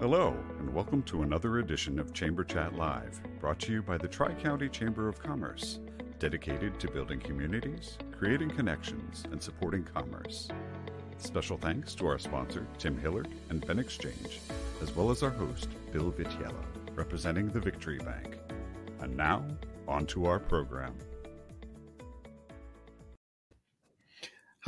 Hello, and welcome to another edition of Chamber Chat Live, brought to you by the Tri County Chamber of Commerce, dedicated to building communities, creating connections, and supporting commerce. Special thanks to our sponsor, Tim Hillard and Ben Exchange, as well as our host, Bill Vitiello, representing the Victory Bank. And now, on to our program.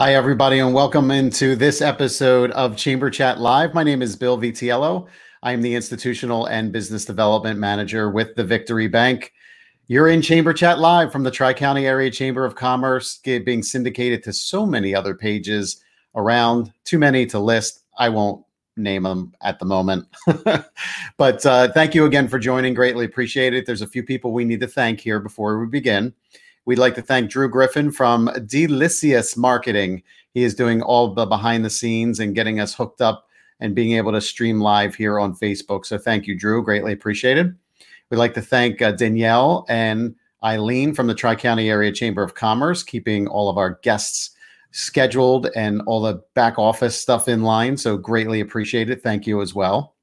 Hi, everybody, and welcome into this episode of Chamber Chat Live. My name is Bill Vitiello. I am the Institutional and Business Development Manager with the Victory Bank. You're in Chamber Chat Live from the Tri County Area Chamber of Commerce, being syndicated to so many other pages around, too many to list. I won't name them at the moment. but uh, thank you again for joining. Greatly appreciate it. There's a few people we need to thank here before we begin. We'd like to thank Drew Griffin from Delicious Marketing. He is doing all the behind the scenes and getting us hooked up and being able to stream live here on Facebook. So thank you, Drew. Greatly appreciated. We'd like to thank uh, Danielle and Eileen from the Tri County Area Chamber of Commerce, keeping all of our guests scheduled and all the back office stuff in line. So greatly appreciated. Thank you as well.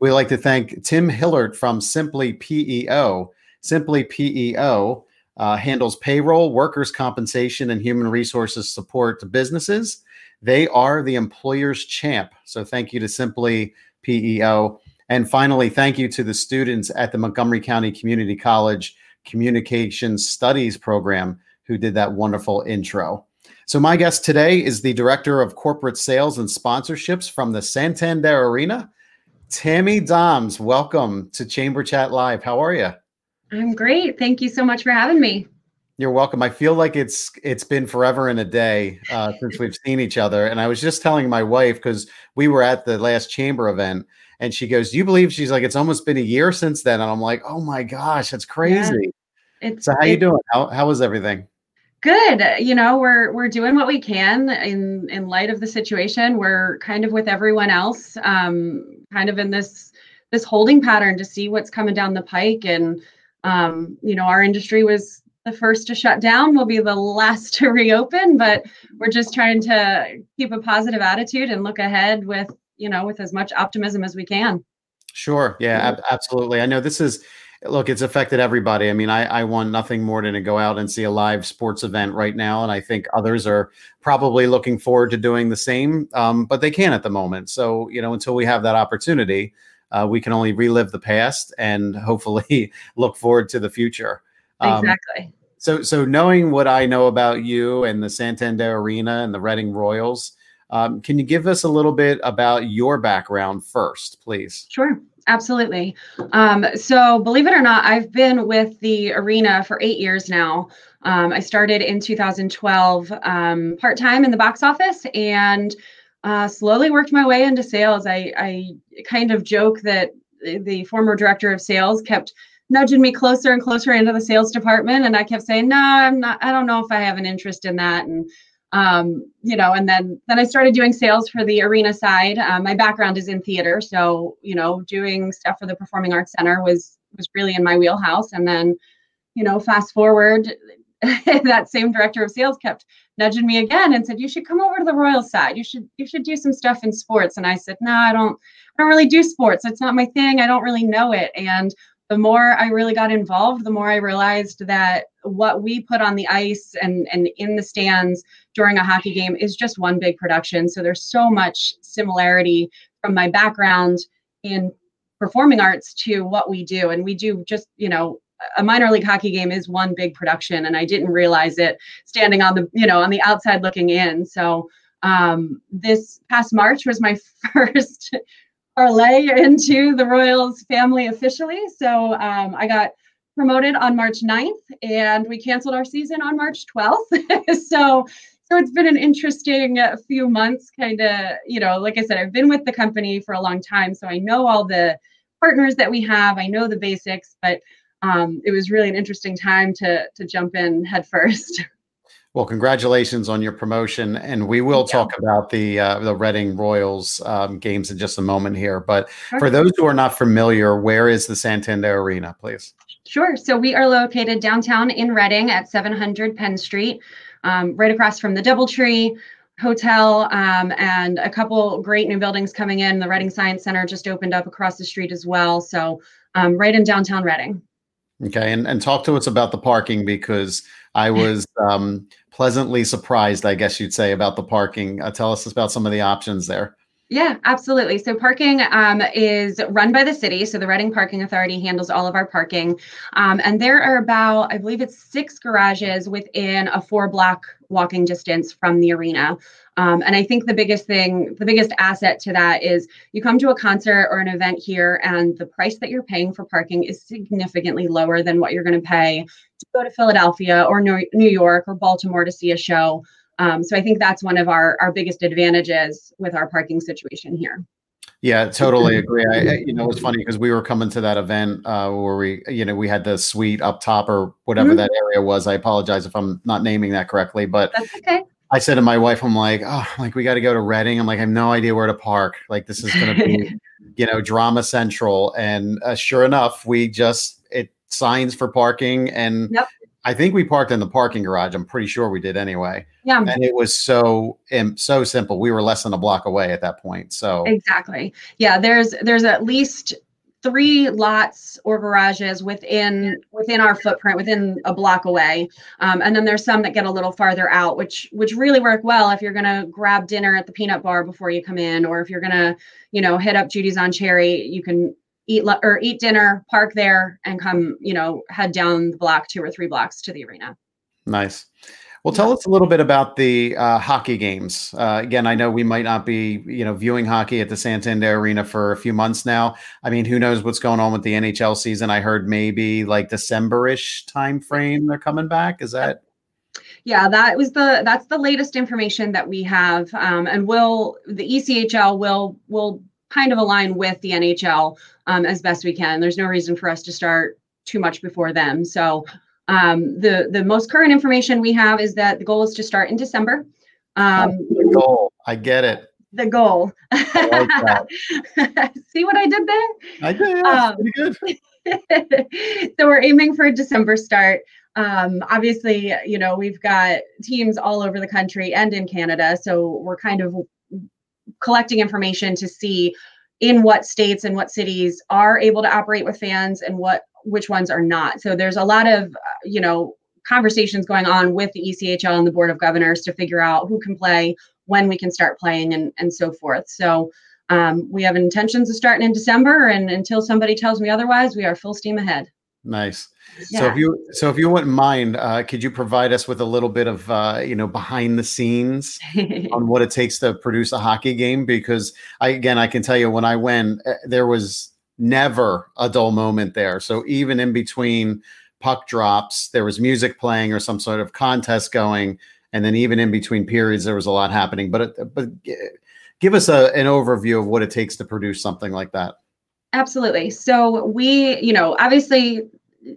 We'd like to thank Tim Hillard from Simply PEO. Simply PEO uh, handles payroll, workers' compensation, and human resources support to businesses. They are the employer's champ. So thank you to Simply PEO. And finally, thank you to the students at the Montgomery County Community College Communication Studies program who did that wonderful intro. So, my guest today is the Director of Corporate Sales and Sponsorships from the Santander Arena, Tammy Doms. Welcome to Chamber Chat Live. How are you? I'm great. Thank you so much for having me. You're welcome. I feel like it's it's been forever and a day uh, since we've seen each other. And I was just telling my wife because we were at the last chamber event, and she goes, "Do you believe?" She's like, "It's almost been a year since then." And I'm like, "Oh my gosh, that's crazy." Yeah. It's, so how you doing? How how was everything? Good. You know, we're we're doing what we can in in light of the situation. We're kind of with everyone else, um, kind of in this this holding pattern to see what's coming down the pike and um, you know, our industry was the first to shut down. We'll be the last to reopen, but we're just trying to keep a positive attitude and look ahead with, you know, with as much optimism as we can. Sure. Yeah, ab- absolutely. I know this is, look, it's affected everybody. I mean, I, I want nothing more than to go out and see a live sports event right now. And I think others are probably looking forward to doing the same, um, but they can't at the moment. So, you know, until we have that opportunity, uh, we can only relive the past and hopefully look forward to the future. Um, exactly. So, so knowing what I know about you and the Santander Arena and the Reading Royals, um, can you give us a little bit about your background first, please? Sure, absolutely. Um, so, believe it or not, I've been with the arena for eight years now. Um, I started in 2012 um, part time in the box office and uh, slowly worked my way into sales. I, I kind of joke that the former director of sales kept nudging me closer and closer into the sales department, and I kept saying, "No, I'm not. I don't know if I have an interest in that." And um, you know, and then then I started doing sales for the arena side. Um, my background is in theater, so you know, doing stuff for the Performing Arts Center was was really in my wheelhouse. And then, you know, fast forward, that same director of sales kept nudging me again and said, "You should come over to the Royal side. You should you should do some stuff in sports." And I said, "No, I don't. I don't really do sports. It's not my thing. I don't really know it." And the more I really got involved, the more I realized that what we put on the ice and and in the stands during a hockey game is just one big production. So there's so much similarity from my background in performing arts to what we do and we do just you know a minor league hockey game is one big production and i didn't realize it standing on the you know on the outside looking in. So um, this past march was my first parlay into the royals family officially. So um, i got promoted on march 9th and we canceled our season on march 12th so so it's been an interesting few months kind of you know like i said i've been with the company for a long time so i know all the partners that we have i know the basics but um, it was really an interesting time to to jump in head first. Well, congratulations on your promotion, and we will talk about the uh, the Reading Royals um, games in just a moment here. But sure. for those who are not familiar, where is the Santander Arena, please? Sure. So we are located downtown in Reading at 700 Penn Street, um, right across from the DoubleTree hotel um, and a couple great new buildings coming in. The Reading Science Center just opened up across the street as well. So um, right in downtown Reading. Okay, and, and talk to us about the parking because I was um, pleasantly surprised, I guess you'd say, about the parking. Uh, tell us about some of the options there. Yeah, absolutely. So parking um, is run by the city. So the Reading Parking Authority handles all of our parking. Um, and there are about, I believe it's six garages within a four block walking distance from the arena. Um, and I think the biggest thing, the biggest asset to that is you come to a concert or an event here, and the price that you're paying for parking is significantly lower than what you're going to pay to go to Philadelphia or New York or Baltimore to see a show. Um, so I think that's one of our our biggest advantages with our parking situation here. Yeah, totally agree. I, you know, it was funny because we were coming to that event uh, where we, you know, we had the suite up top or whatever mm-hmm. that area was. I apologize if I'm not naming that correctly, but that's okay. I said to my wife, I'm like, oh, like we got to go to Reading. I'm like, I have no idea where to park. Like this is going to be, you know, drama central. And uh, sure enough, we just it signs for parking, and yep. I think we parked in the parking garage. I'm pretty sure we did anyway. Yeah. And it was so um, so simple. We were less than a block away at that point. So exactly. Yeah. There's there's at least three lots or garages within within our footprint within a block away um, and then there's some that get a little farther out which which really work well if you're going to grab dinner at the peanut bar before you come in or if you're going to you know hit up judy's on cherry you can eat or eat dinner, park there, and come, you know, head down the block two or three blocks to the arena. Nice. Well, tell us a little bit about the uh, hockey games. Uh, again, I know we might not be, you know, viewing hockey at the Santander Arena for a few months now. I mean, who knows what's going on with the NHL season? I heard maybe like December-ish time frame they're coming back. Is that? Yeah, that was the that's the latest information that we have, um, and will the ECHL will will kind of align with the NHL um, as best we can. There's no reason for us to start too much before them. So um, the the most current information we have is that the goal is to start in December. Um, the goal, I get it. The goal. Like See what I did there? I did. Yeah, um, pretty good. so we're aiming for a December start. Um, obviously, you know we've got teams all over the country and in Canada, so we're kind of collecting information to see in what states and what cities are able to operate with fans and what which ones are not. So there's a lot of you know conversations going on with the ECHL and the Board of Governors to figure out who can play, when we can start playing, and and so forth. So um, we have intentions of starting in December, and until somebody tells me otherwise, we are full steam ahead. Nice. Yeah. So if you so if you wouldn't mind, uh, could you provide us with a little bit of uh, you know behind the scenes on what it takes to produce a hockey game? Because I again I can tell you when I went, eh, there was never a dull moment there. So even in between puck drops, there was music playing or some sort of contest going, and then even in between periods, there was a lot happening. But but give us a, an overview of what it takes to produce something like that. Absolutely. So we, you know, obviously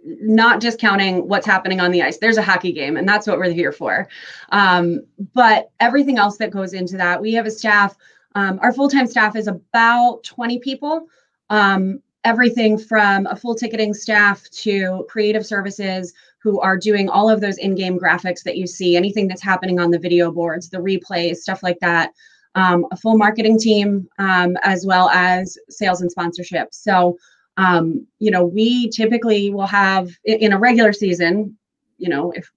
not just counting what's happening on the ice. There's a hockey game, and that's what we're here for. Um, but everything else that goes into that, we have a staff. Um, our full time staff is about 20 people. Um, everything from a full ticketing staff to creative services who are doing all of those in game graphics that you see, anything that's happening on the video boards, the replays, stuff like that um, a full marketing team, um, as well as sales and sponsorship. So, um, you know, we typically will have in a regular season, you know, if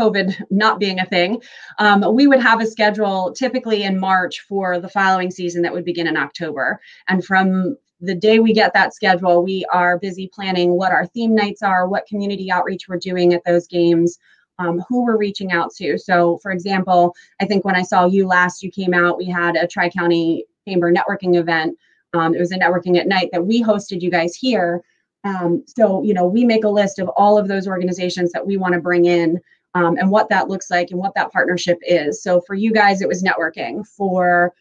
COVID not being a thing, um, we would have a schedule typically in March for the following season that would begin in October. And from the day we get that schedule, we are busy planning what our theme nights are, what community outreach we're doing at those games, um, who we're reaching out to. So, for example, I think when I saw you last, you came out, we had a Tri County Chamber networking event. Um, it was a networking at night that we hosted you guys here. Um, so, you know, we make a list of all of those organizations that we want to bring in um, and what that looks like and what that partnership is. So, for you guys, it was networking. For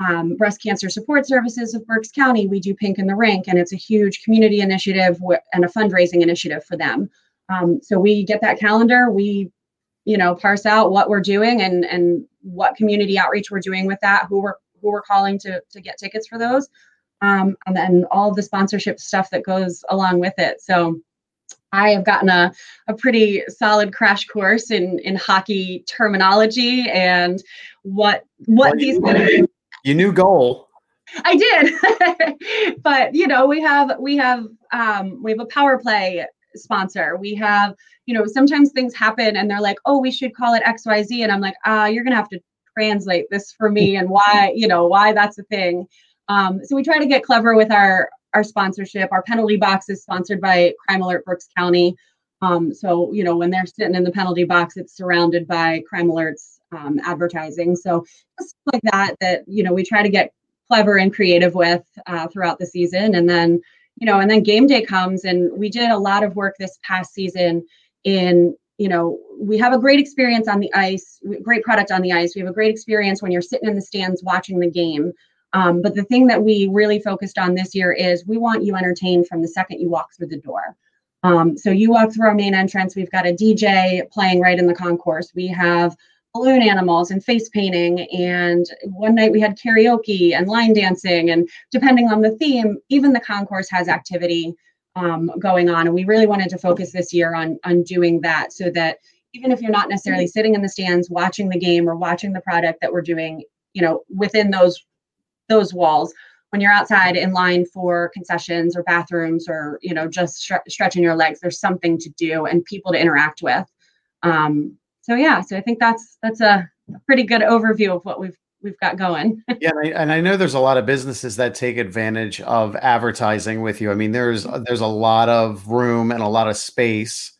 um, breast cancer support services of Berks County, we do Pink in the Rink, and it's a huge community initiative and a fundraising initiative for them. Um, so we get that calendar, we, you know, parse out what we're doing and and what community outreach we're doing with that, who we're who we're calling to to get tickets for those, um, and then all the sponsorship stuff that goes along with it. So I have gotten a, a pretty solid crash course in, in hockey terminology and what what well, these you, you knew goal I did. but you know, we have we have um we have a power play sponsor. We have, you know, sometimes things happen and they're like, oh, we should call it XYZ. And I'm like, ah, you're gonna have to translate this for me and why, you know, why that's a thing. Um, so we try to get clever with our our sponsorship. Our penalty box is sponsored by Crime Alert Berks County. Um, so you know when they're sitting in the penalty box, it's surrounded by Crime Alert's um, advertising. So just like that, that you know we try to get clever and creative with uh, throughout the season, and then you know, and then game day comes, and we did a lot of work this past season in you know, we have a great experience on the ice, great product on the ice. We have a great experience when you're sitting in the stands watching the game. Um, but the thing that we really focused on this year is we want you entertained from the second you walk through the door. Um, so you walk through our main entrance, we've got a DJ playing right in the concourse. We have balloon animals and face painting. And one night we had karaoke and line dancing. And depending on the theme, even the concourse has activity um, going on. And we really wanted to focus this year on, on doing that so that even if you're not necessarily sitting in the stands watching the game or watching the product that we're doing, you know, within those those walls, when you're outside in line for concessions or bathrooms or you know just stre- stretching your legs, there's something to do and people to interact with. Um, so yeah, so I think that's that's a pretty good overview of what we've we've got going. yeah, and I, and I, know there's a lot of businesses that take advantage of advertising with you. I mean, there's there's a lot of room and a lot of space.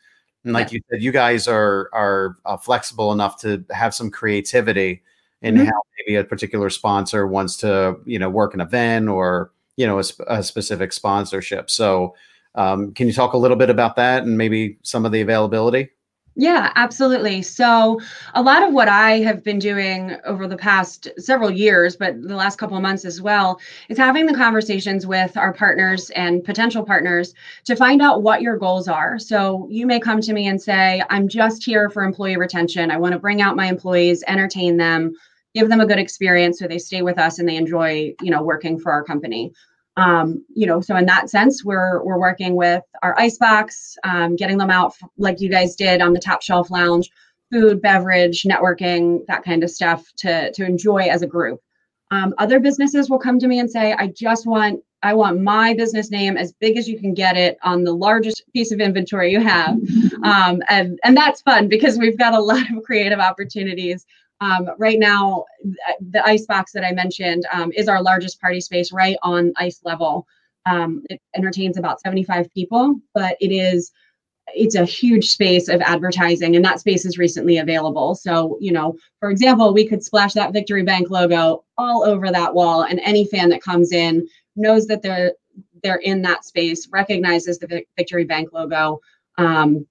And like yeah. you said, you guys are are uh, flexible enough to have some creativity in mm-hmm. how maybe a particular sponsor wants to, you know, work an event or you know a, a specific sponsorship. So, um, can you talk a little bit about that and maybe some of the availability? Yeah, absolutely. So, a lot of what I have been doing over the past several years, but the last couple of months as well, is having the conversations with our partners and potential partners to find out what your goals are. So, you may come to me and say, I'm just here for employee retention. I want to bring out my employees, entertain them, give them a good experience so they stay with us and they enjoy, you know, working for our company um, you know, so in that sense, we're we're working with our icebox, um, getting them out like you guys did on the top shelf lounge, food, beverage, networking, that kind of stuff to to enjoy as a group. Um, other businesses will come to me and say, I just want I want my business name as big as you can get it on the largest piece of inventory you have, um, and and that's fun because we've got a lot of creative opportunities um, right now, the ice box that I mentioned um, is our largest party space right on ice level. Um, it entertains about 75 people, but it is it's a huge space of advertising and that space is recently available so you know for example we could splash that victory bank logo all over that wall and any fan that comes in knows that they're they're in that space recognizes the victory bank logo um,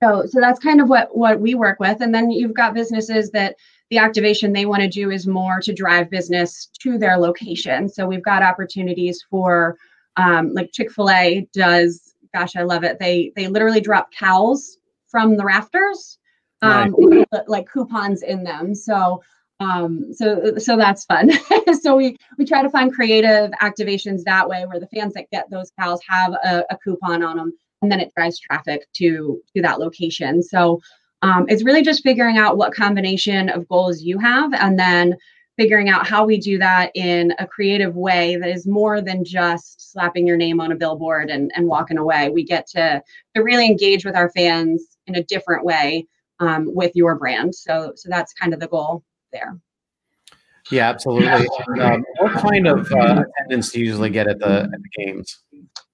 so so that's kind of what what we work with and then you've got businesses that the activation they want to do is more to drive business to their location. So we've got opportunities for um, like Chick-fil-A does, gosh, I love it. They they literally drop cows from the rafters, um, nice. like coupons in them. So um, so so that's fun. so we we try to find creative activations that way where the fans that get those cows have a, a coupon on them and then it drives traffic to to that location. So um, it's really just figuring out what combination of goals you have and then figuring out how we do that in a creative way that is more than just slapping your name on a billboard and, and walking away. We get to, to really engage with our fans in a different way um, with your brand. So, so that's kind of the goal there. Yeah, absolutely. And, um, what kind of uh, attendance do you usually get at the, at the games?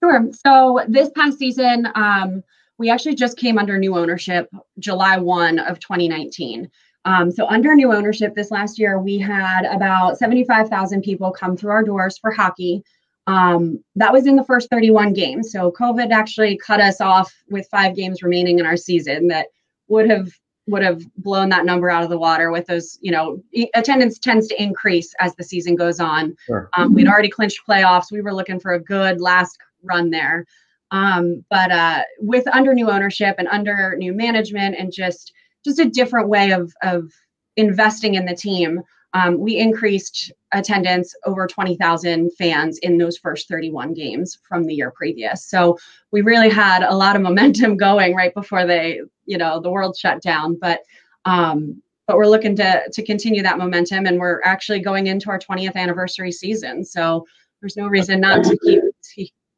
Sure. So this past season, um, we actually just came under new ownership July 1 of 2019. Um, so under new ownership this last year, we had about 75,000 people come through our doors for hockey. Um, that was in the first 31 games. So COVID actually cut us off with five games remaining in our season that would have would have blown that number out of the water with those you know attendance tends to increase as the season goes on sure. um, we'd already clinched playoffs we were looking for a good last run there um, but uh, with under new ownership and under new management and just just a different way of of investing in the team, um, we increased attendance over 20,000 fans in those first 31 games from the year previous. So we really had a lot of momentum going right before they, you know, the world shut down. But um, but we're looking to to continue that momentum, and we're actually going into our 20th anniversary season. So there's no reason not to keep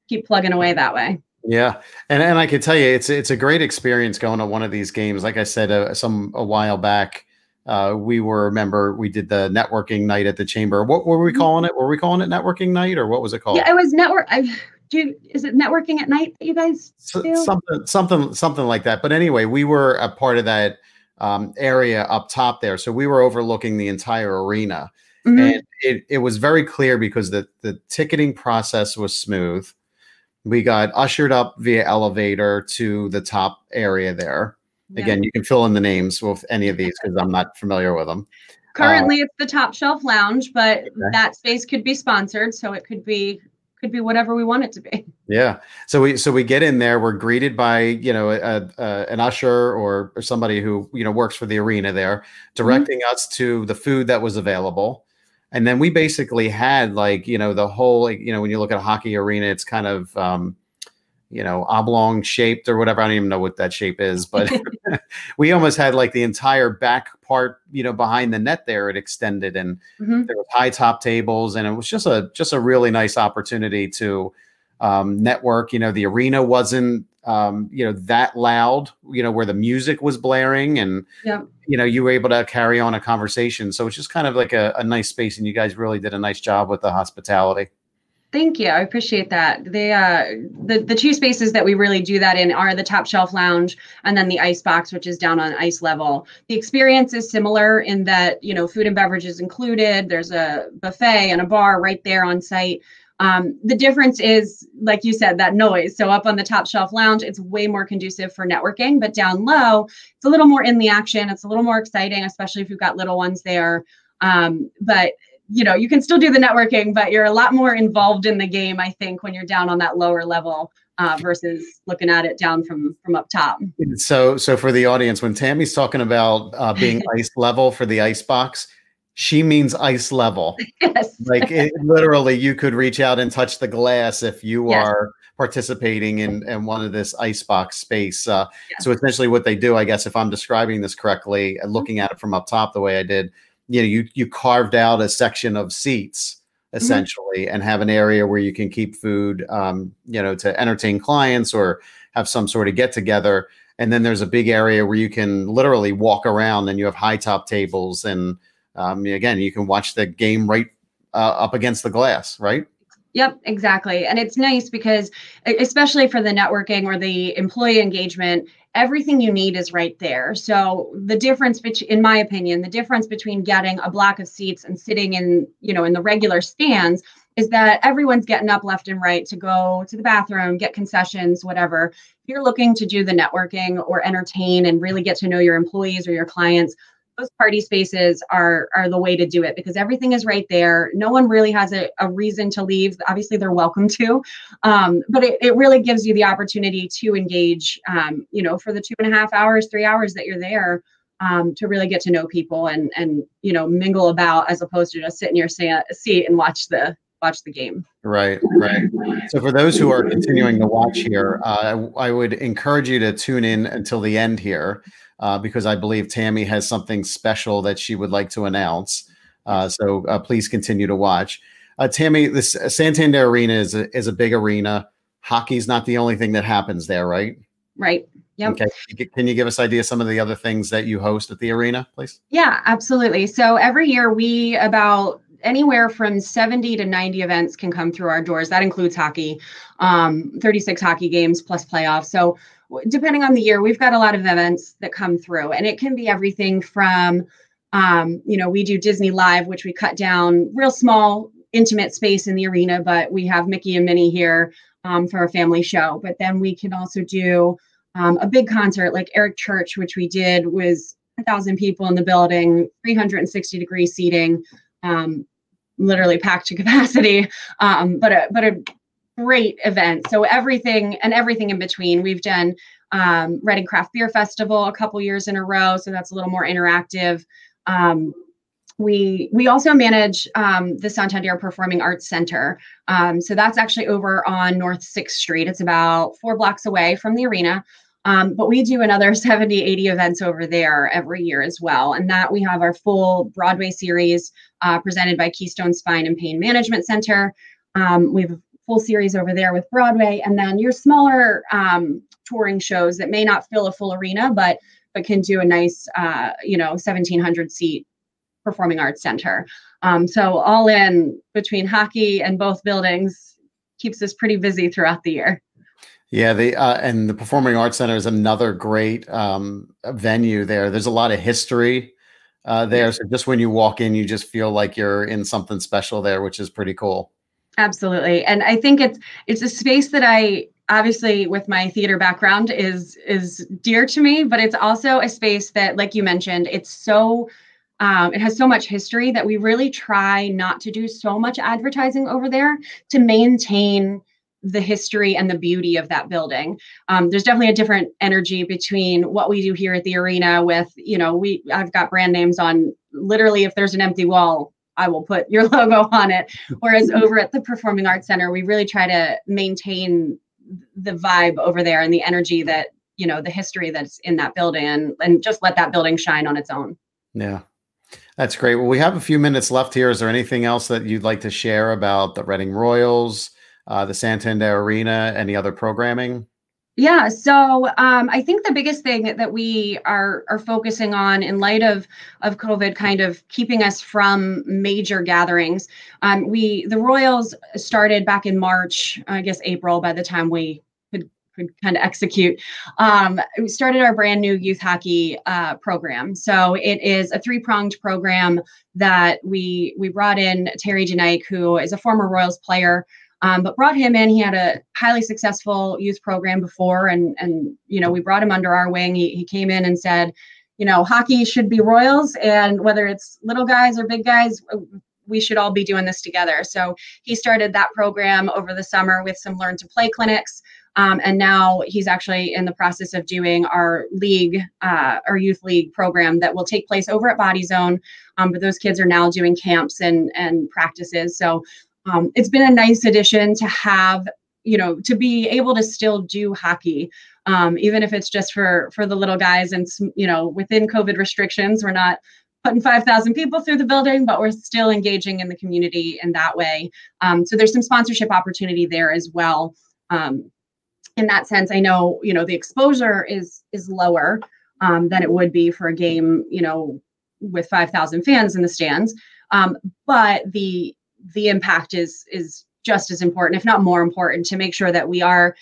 keep plugging away that way. Yeah, and and I can tell you, it's it's a great experience going to one of these games. Like I said, uh, some a while back, uh, we were remember we did the networking night at the chamber. What were we mm-hmm. calling it? Were we calling it networking night, or what was it called? Yeah, it was network. I, do is it networking at night that you guys do? something something something like that. But anyway, we were a part of that um, area up top there, so we were overlooking the entire arena, mm-hmm. and it it was very clear because the the ticketing process was smooth. We got ushered up via elevator to the top area there. Yeah. Again, you can fill in the names with any of these because I'm not familiar with them. Currently, uh, it's the top shelf lounge, but okay. that space could be sponsored, so it could be could be whatever we want it to be. Yeah. So we so we get in there. We're greeted by you know a, a, an usher or, or somebody who you know works for the arena there, directing mm-hmm. us to the food that was available. And then we basically had like you know the whole like, you know when you look at a hockey arena, it's kind of um, you know, oblong shaped or whatever. I don't even know what that shape is, but we almost had like the entire back part, you know, behind the net there. It extended and mm-hmm. there was high top tables, and it was just a just a really nice opportunity to um, network. You know, the arena wasn't um, you know that loud. You know, where the music was blaring, and yeah. You know, you were able to carry on a conversation. So it's just kind of like a, a nice space, and you guys really did a nice job with the hospitality. Thank you. I appreciate that. They uh the the two spaces that we really do that in are the top shelf lounge and then the ice box which is down on ice level. The experience is similar in that, you know, food and beverages included. There's a buffet and a bar right there on site. Um, the difference is, like you said, that noise. So up on the top shelf lounge, it's way more conducive for networking, but down low, it's a little more in the action. It's a little more exciting, especially if you've got little ones there. Um, but you know you can still do the networking but you're a lot more involved in the game i think when you're down on that lower level uh, versus looking at it down from from up top so so for the audience when tammy's talking about uh, being ice level for the ice box she means ice level yes like it, literally you could reach out and touch the glass if you yes. are participating in, in one of this ice box space uh, yeah. so essentially what they do i guess if i'm describing this correctly looking mm-hmm. at it from up top the way i did you know you you carved out a section of seats mm-hmm. essentially mm-hmm. and have an area where you can keep food um, you know to entertain clients or have some sort of get together and then there's a big area where you can literally walk around and you have high top tables and um, again you can watch the game right uh, up against the glass right Yep, exactly. And it's nice because, especially for the networking or the employee engagement, everything you need is right there. So the difference in my opinion, the difference between getting a block of seats and sitting in, you know, in the regular stands is that everyone's getting up left and right to go to the bathroom, get concessions, whatever. If you're looking to do the networking or entertain and really get to know your employees or your clients, those party spaces are are the way to do it because everything is right there no one really has a, a reason to leave obviously they're welcome to um, but it, it really gives you the opportunity to engage um, you know for the two and a half hours three hours that you're there um, to really get to know people and and you know mingle about as opposed to just sit in your seat and watch the watch the game. Right, right. So for those who are continuing to watch here, uh, I would encourage you to tune in until the end here uh, because I believe Tammy has something special that she would like to announce. Uh, so uh, please continue to watch. Uh, Tammy, this Santander Arena is a, is a big arena. Hockey's not the only thing that happens there, right? Right. Yep. Okay. Can you give us an idea some of the other things that you host at the arena, please? Yeah, absolutely. So every year we about anywhere from 70 to 90 events can come through our doors. That includes hockey, um, 36 hockey games plus playoffs. So depending on the year, we've got a lot of events that come through, and it can be everything from, um, you know, we do Disney Live, which we cut down real small, intimate space in the arena, but we have Mickey and Minnie here um, for a family show. But then we can also do um, a big concert like Eric Church, which we did was a thousand people in the building, 360 degree seating, um, literally packed to capacity. Um, but a but a great event. So everything and everything in between. We've done um, Reading Craft Beer Festival a couple years in a row, so that's a little more interactive. Um, we we also manage um, the Santander Performing Arts Center. Um, so that's actually over on North Sixth Street. It's about four blocks away from the arena. Um, but we do another 70, 80 events over there every year as well. And that we have our full Broadway series uh, presented by Keystone Spine and Pain Management Center. Um, we have full series over there with Broadway, and then your smaller um, touring shows that may not fill a full arena, but but can do a nice, uh, you know, 1700 seat performing arts center. Um, so all in between hockey and both buildings keeps us pretty busy throughout the year. Yeah, the uh, and the Performing Arts Center is another great um, venue there. There's a lot of history uh, there, so just when you walk in, you just feel like you're in something special there, which is pretty cool. Absolutely, and I think it's it's a space that I obviously with my theater background is is dear to me, but it's also a space that, like you mentioned, it's so um, it has so much history that we really try not to do so much advertising over there to maintain the history and the beauty of that building. Um, there's definitely a different energy between what we do here at the arena with, you know, we I've got brand names on literally if there's an empty wall, I will put your logo on it. Whereas over at the Performing Arts Center, we really try to maintain the vibe over there and the energy that, you know, the history that's in that building and, just let that building shine on its own. Yeah. That's great. Well, we have a few minutes left here. Is there anything else that you'd like to share about the Reading Royals? uh, the Santander Arena? Any other programming? Yeah, so um, I think the biggest thing that we are are focusing on in light of of COVID, kind of keeping us from major gatherings. Um, we the Royals started back in March, I guess April. By the time we could could kind of execute, um, we started our brand new youth hockey uh, program. So it is a three pronged program that we we brought in Terry Janike, who is a former Royals player um, but brought him in. He had a highly successful youth program before, and and you know we brought him under our wing. He, he came in and said, you know, hockey should be Royals, and whether it's little guys or big guys, we should all be doing this together. So he started that program over the summer with some learn to play clinics. Um, and now he's actually in the process of doing our league, uh, our youth league program that will take place over at Body Zone. Um, but those kids are now doing camps and and practices. So um, it's been a nice addition to have you know to be able to still do hockey um, even if it's just for for the little guys and you know within covid restrictions. We're not putting 5000 people through the building but we're still engaging in the community in that way. Um, so there's some sponsorship opportunity there as well. Um, in that sense i know you know the exposure is is lower um, than it would be for a game you know with 5000 fans in the stands. Um, but the the impact is is just as important if not more important to make sure that we are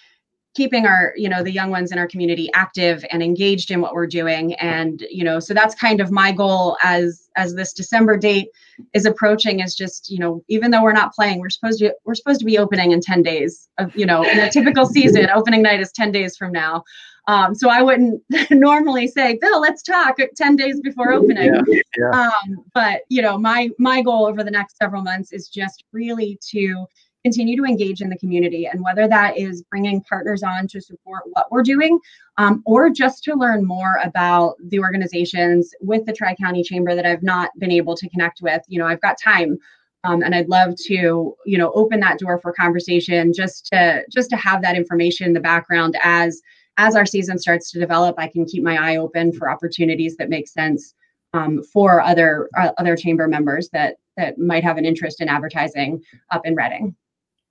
keeping our you know the young ones in our community active and engaged in what we're doing. And you know so that's kind of my goal as as this december date is approaching is just you know even though we're not playing we're supposed to we're supposed to be opening in 10 days of you know in a typical season opening night is 10 days from now um, so I wouldn't normally say, Bill, let's talk 10 days before opening. Yeah, yeah. Um, but you know, my my goal over the next several months is just really to continue to engage in the community and whether that is bringing partners on to support what we're doing um, or just to learn more about the organizations with the tri-county chamber that i've not been able to connect with you know i've got time um, and i'd love to you know open that door for conversation just to just to have that information in the background as as our season starts to develop, I can keep my eye open for opportunities that make sense um, for other uh, other chamber members that that might have an interest in advertising up in Reading.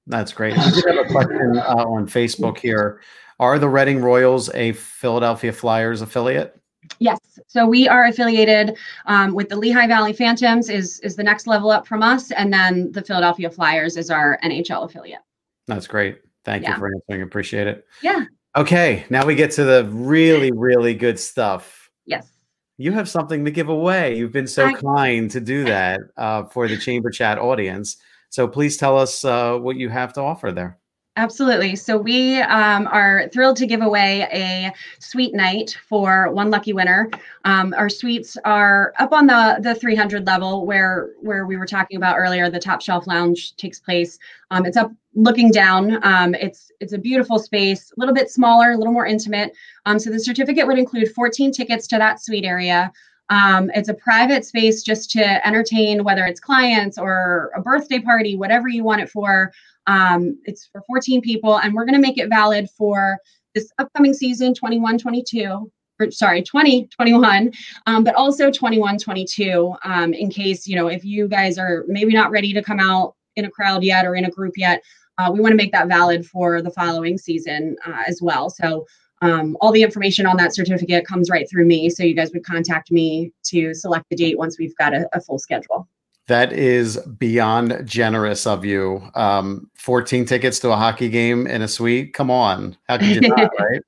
That's great. I did have a question uh, on Facebook here. Are the Reading Royals a Philadelphia Flyers affiliate? Yes. So we are affiliated um, with the Lehigh Valley Phantoms is is the next level up from us, and then the Philadelphia Flyers is our NHL affiliate. That's great. Thank yeah. you for answering. Appreciate it. Yeah. Okay, now we get to the really, really good stuff. Yes. You have something to give away. You've been so I, kind to do that uh, for the Chamber Chat audience. So please tell us uh, what you have to offer there. Absolutely. So we um, are thrilled to give away a suite night for one lucky winner. Um, our suites are up on the the 300 level where where we were talking about earlier. The top shelf lounge takes place. Um, it's up looking down. Um, it's it's a beautiful space, a little bit smaller, a little more intimate. Um, so the certificate would include 14 tickets to that suite area. Um, it's a private space just to entertain, whether it's clients or a birthday party, whatever you want it for. Um, it's for 14 people, and we're going to make it valid for this upcoming season 21 22 or sorry 2021 um, but also 21 22 um, in case you know if you guys are maybe not ready to come out in a crowd yet or in a group yet uh, we want to make that valid for the following season uh, as well. So um, all the information on that certificate comes right through me so you guys would contact me to select the date once we've got a, a full schedule that is beyond generous of you. Um, 14 tickets to a hockey game in a suite. Come on. How could you not, right?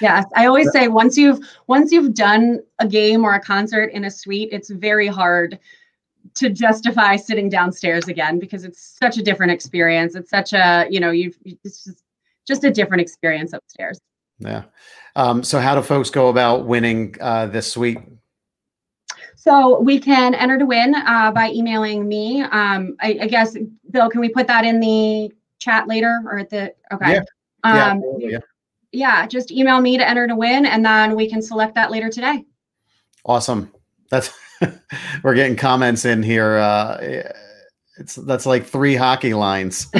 Yes. I always say once you've once you've done a game or a concert in a suite, it's very hard to justify sitting downstairs again because it's such a different experience. It's such a, you know, you've it's just just a different experience upstairs. Yeah. Um, so how do folks go about winning uh, this suite? So we can enter to win uh, by emailing me. Um, I, I, guess, Bill, can we put that in the chat later or at the, okay. Yeah. Um, yeah, yeah. yeah, just email me to enter to win and then we can select that later today. Awesome. That's, we're getting comments in here. Uh, it's, that's like three hockey lines.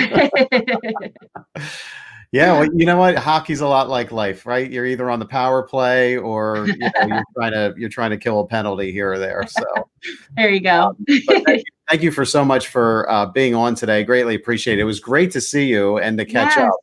Yeah, well, you know what? Hockey's a lot like life, right? You're either on the power play or you know, you're trying to you're trying to kill a penalty here or there. So there you go. thank, you, thank, you, for so much for uh, being on today. Greatly appreciate it. It was great to see you and to catch yes. up.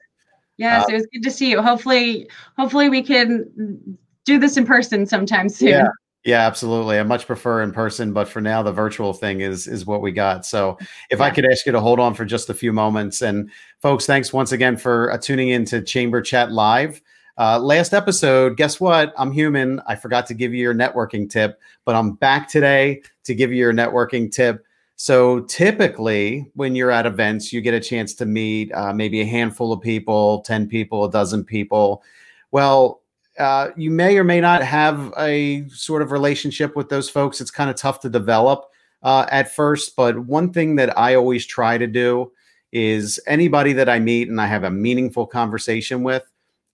Yes, uh, it was good to see you. Hopefully, hopefully we can do this in person sometime soon. Yeah. Yeah, absolutely. I much prefer in person, but for now, the virtual thing is is what we got. So, if yeah. I could ask you to hold on for just a few moments, and folks, thanks once again for uh, tuning in to Chamber Chat Live. Uh, last episode, guess what? I'm human. I forgot to give you your networking tip, but I'm back today to give you your networking tip. So typically, when you're at events, you get a chance to meet uh, maybe a handful of people, 10 people, a dozen people. Well, uh, you may or may not have a sort of relationship with those folks. It's kind of tough to develop uh, at first. But one thing that I always try to do is anybody that I meet and I have a meaningful conversation with,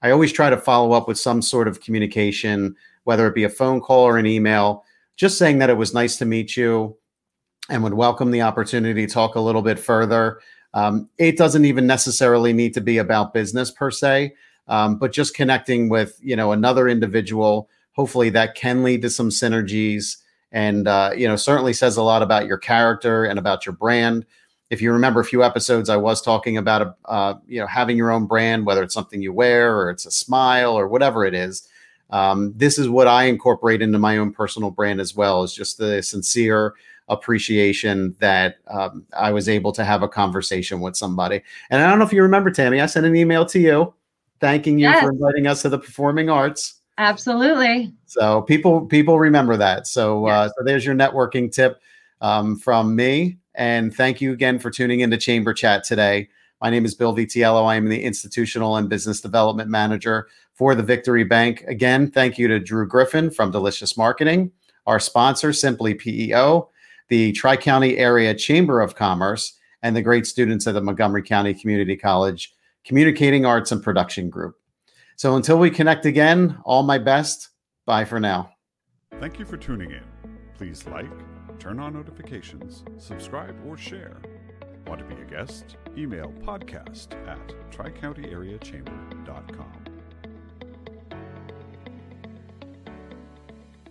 I always try to follow up with some sort of communication, whether it be a phone call or an email, just saying that it was nice to meet you and would welcome the opportunity to talk a little bit further. Um, it doesn't even necessarily need to be about business per se um, but just connecting with you know another individual hopefully that can lead to some synergies. And uh, you know certainly says a lot about your character and about your brand. If you remember a few episodes i was talking about uh, you know having your own brand whether it's something you wear or it's a smile or whatever it is. Um, this is what i incorporate into my own personal brand as well is just the sincere appreciation that um, i was able to have a conversation with somebody. And i don't know if you remember tammy i sent an email to you thanking you yes. for inviting us to the performing arts. Absolutely. So people people remember that. So uh, yes. uh, so there's your networking tip um, from me, and thank you again for tuning into Chamber Chat today. My name is Bill Vitiello. I am the Institutional and Business Development Manager for the Victory Bank. Again, thank you to Drew Griffin from Delicious Marketing, our sponsor, Simply PEO, the Tri County Area Chamber of Commerce, and the great students at the Montgomery County Community College Communicating Arts and Production Group. So until we connect again, all my best. Bye for now. Thank you for tuning in. Please like, turn on notifications, subscribe, or share. Want to be a guest? Email podcast at tricountyareachamber.com.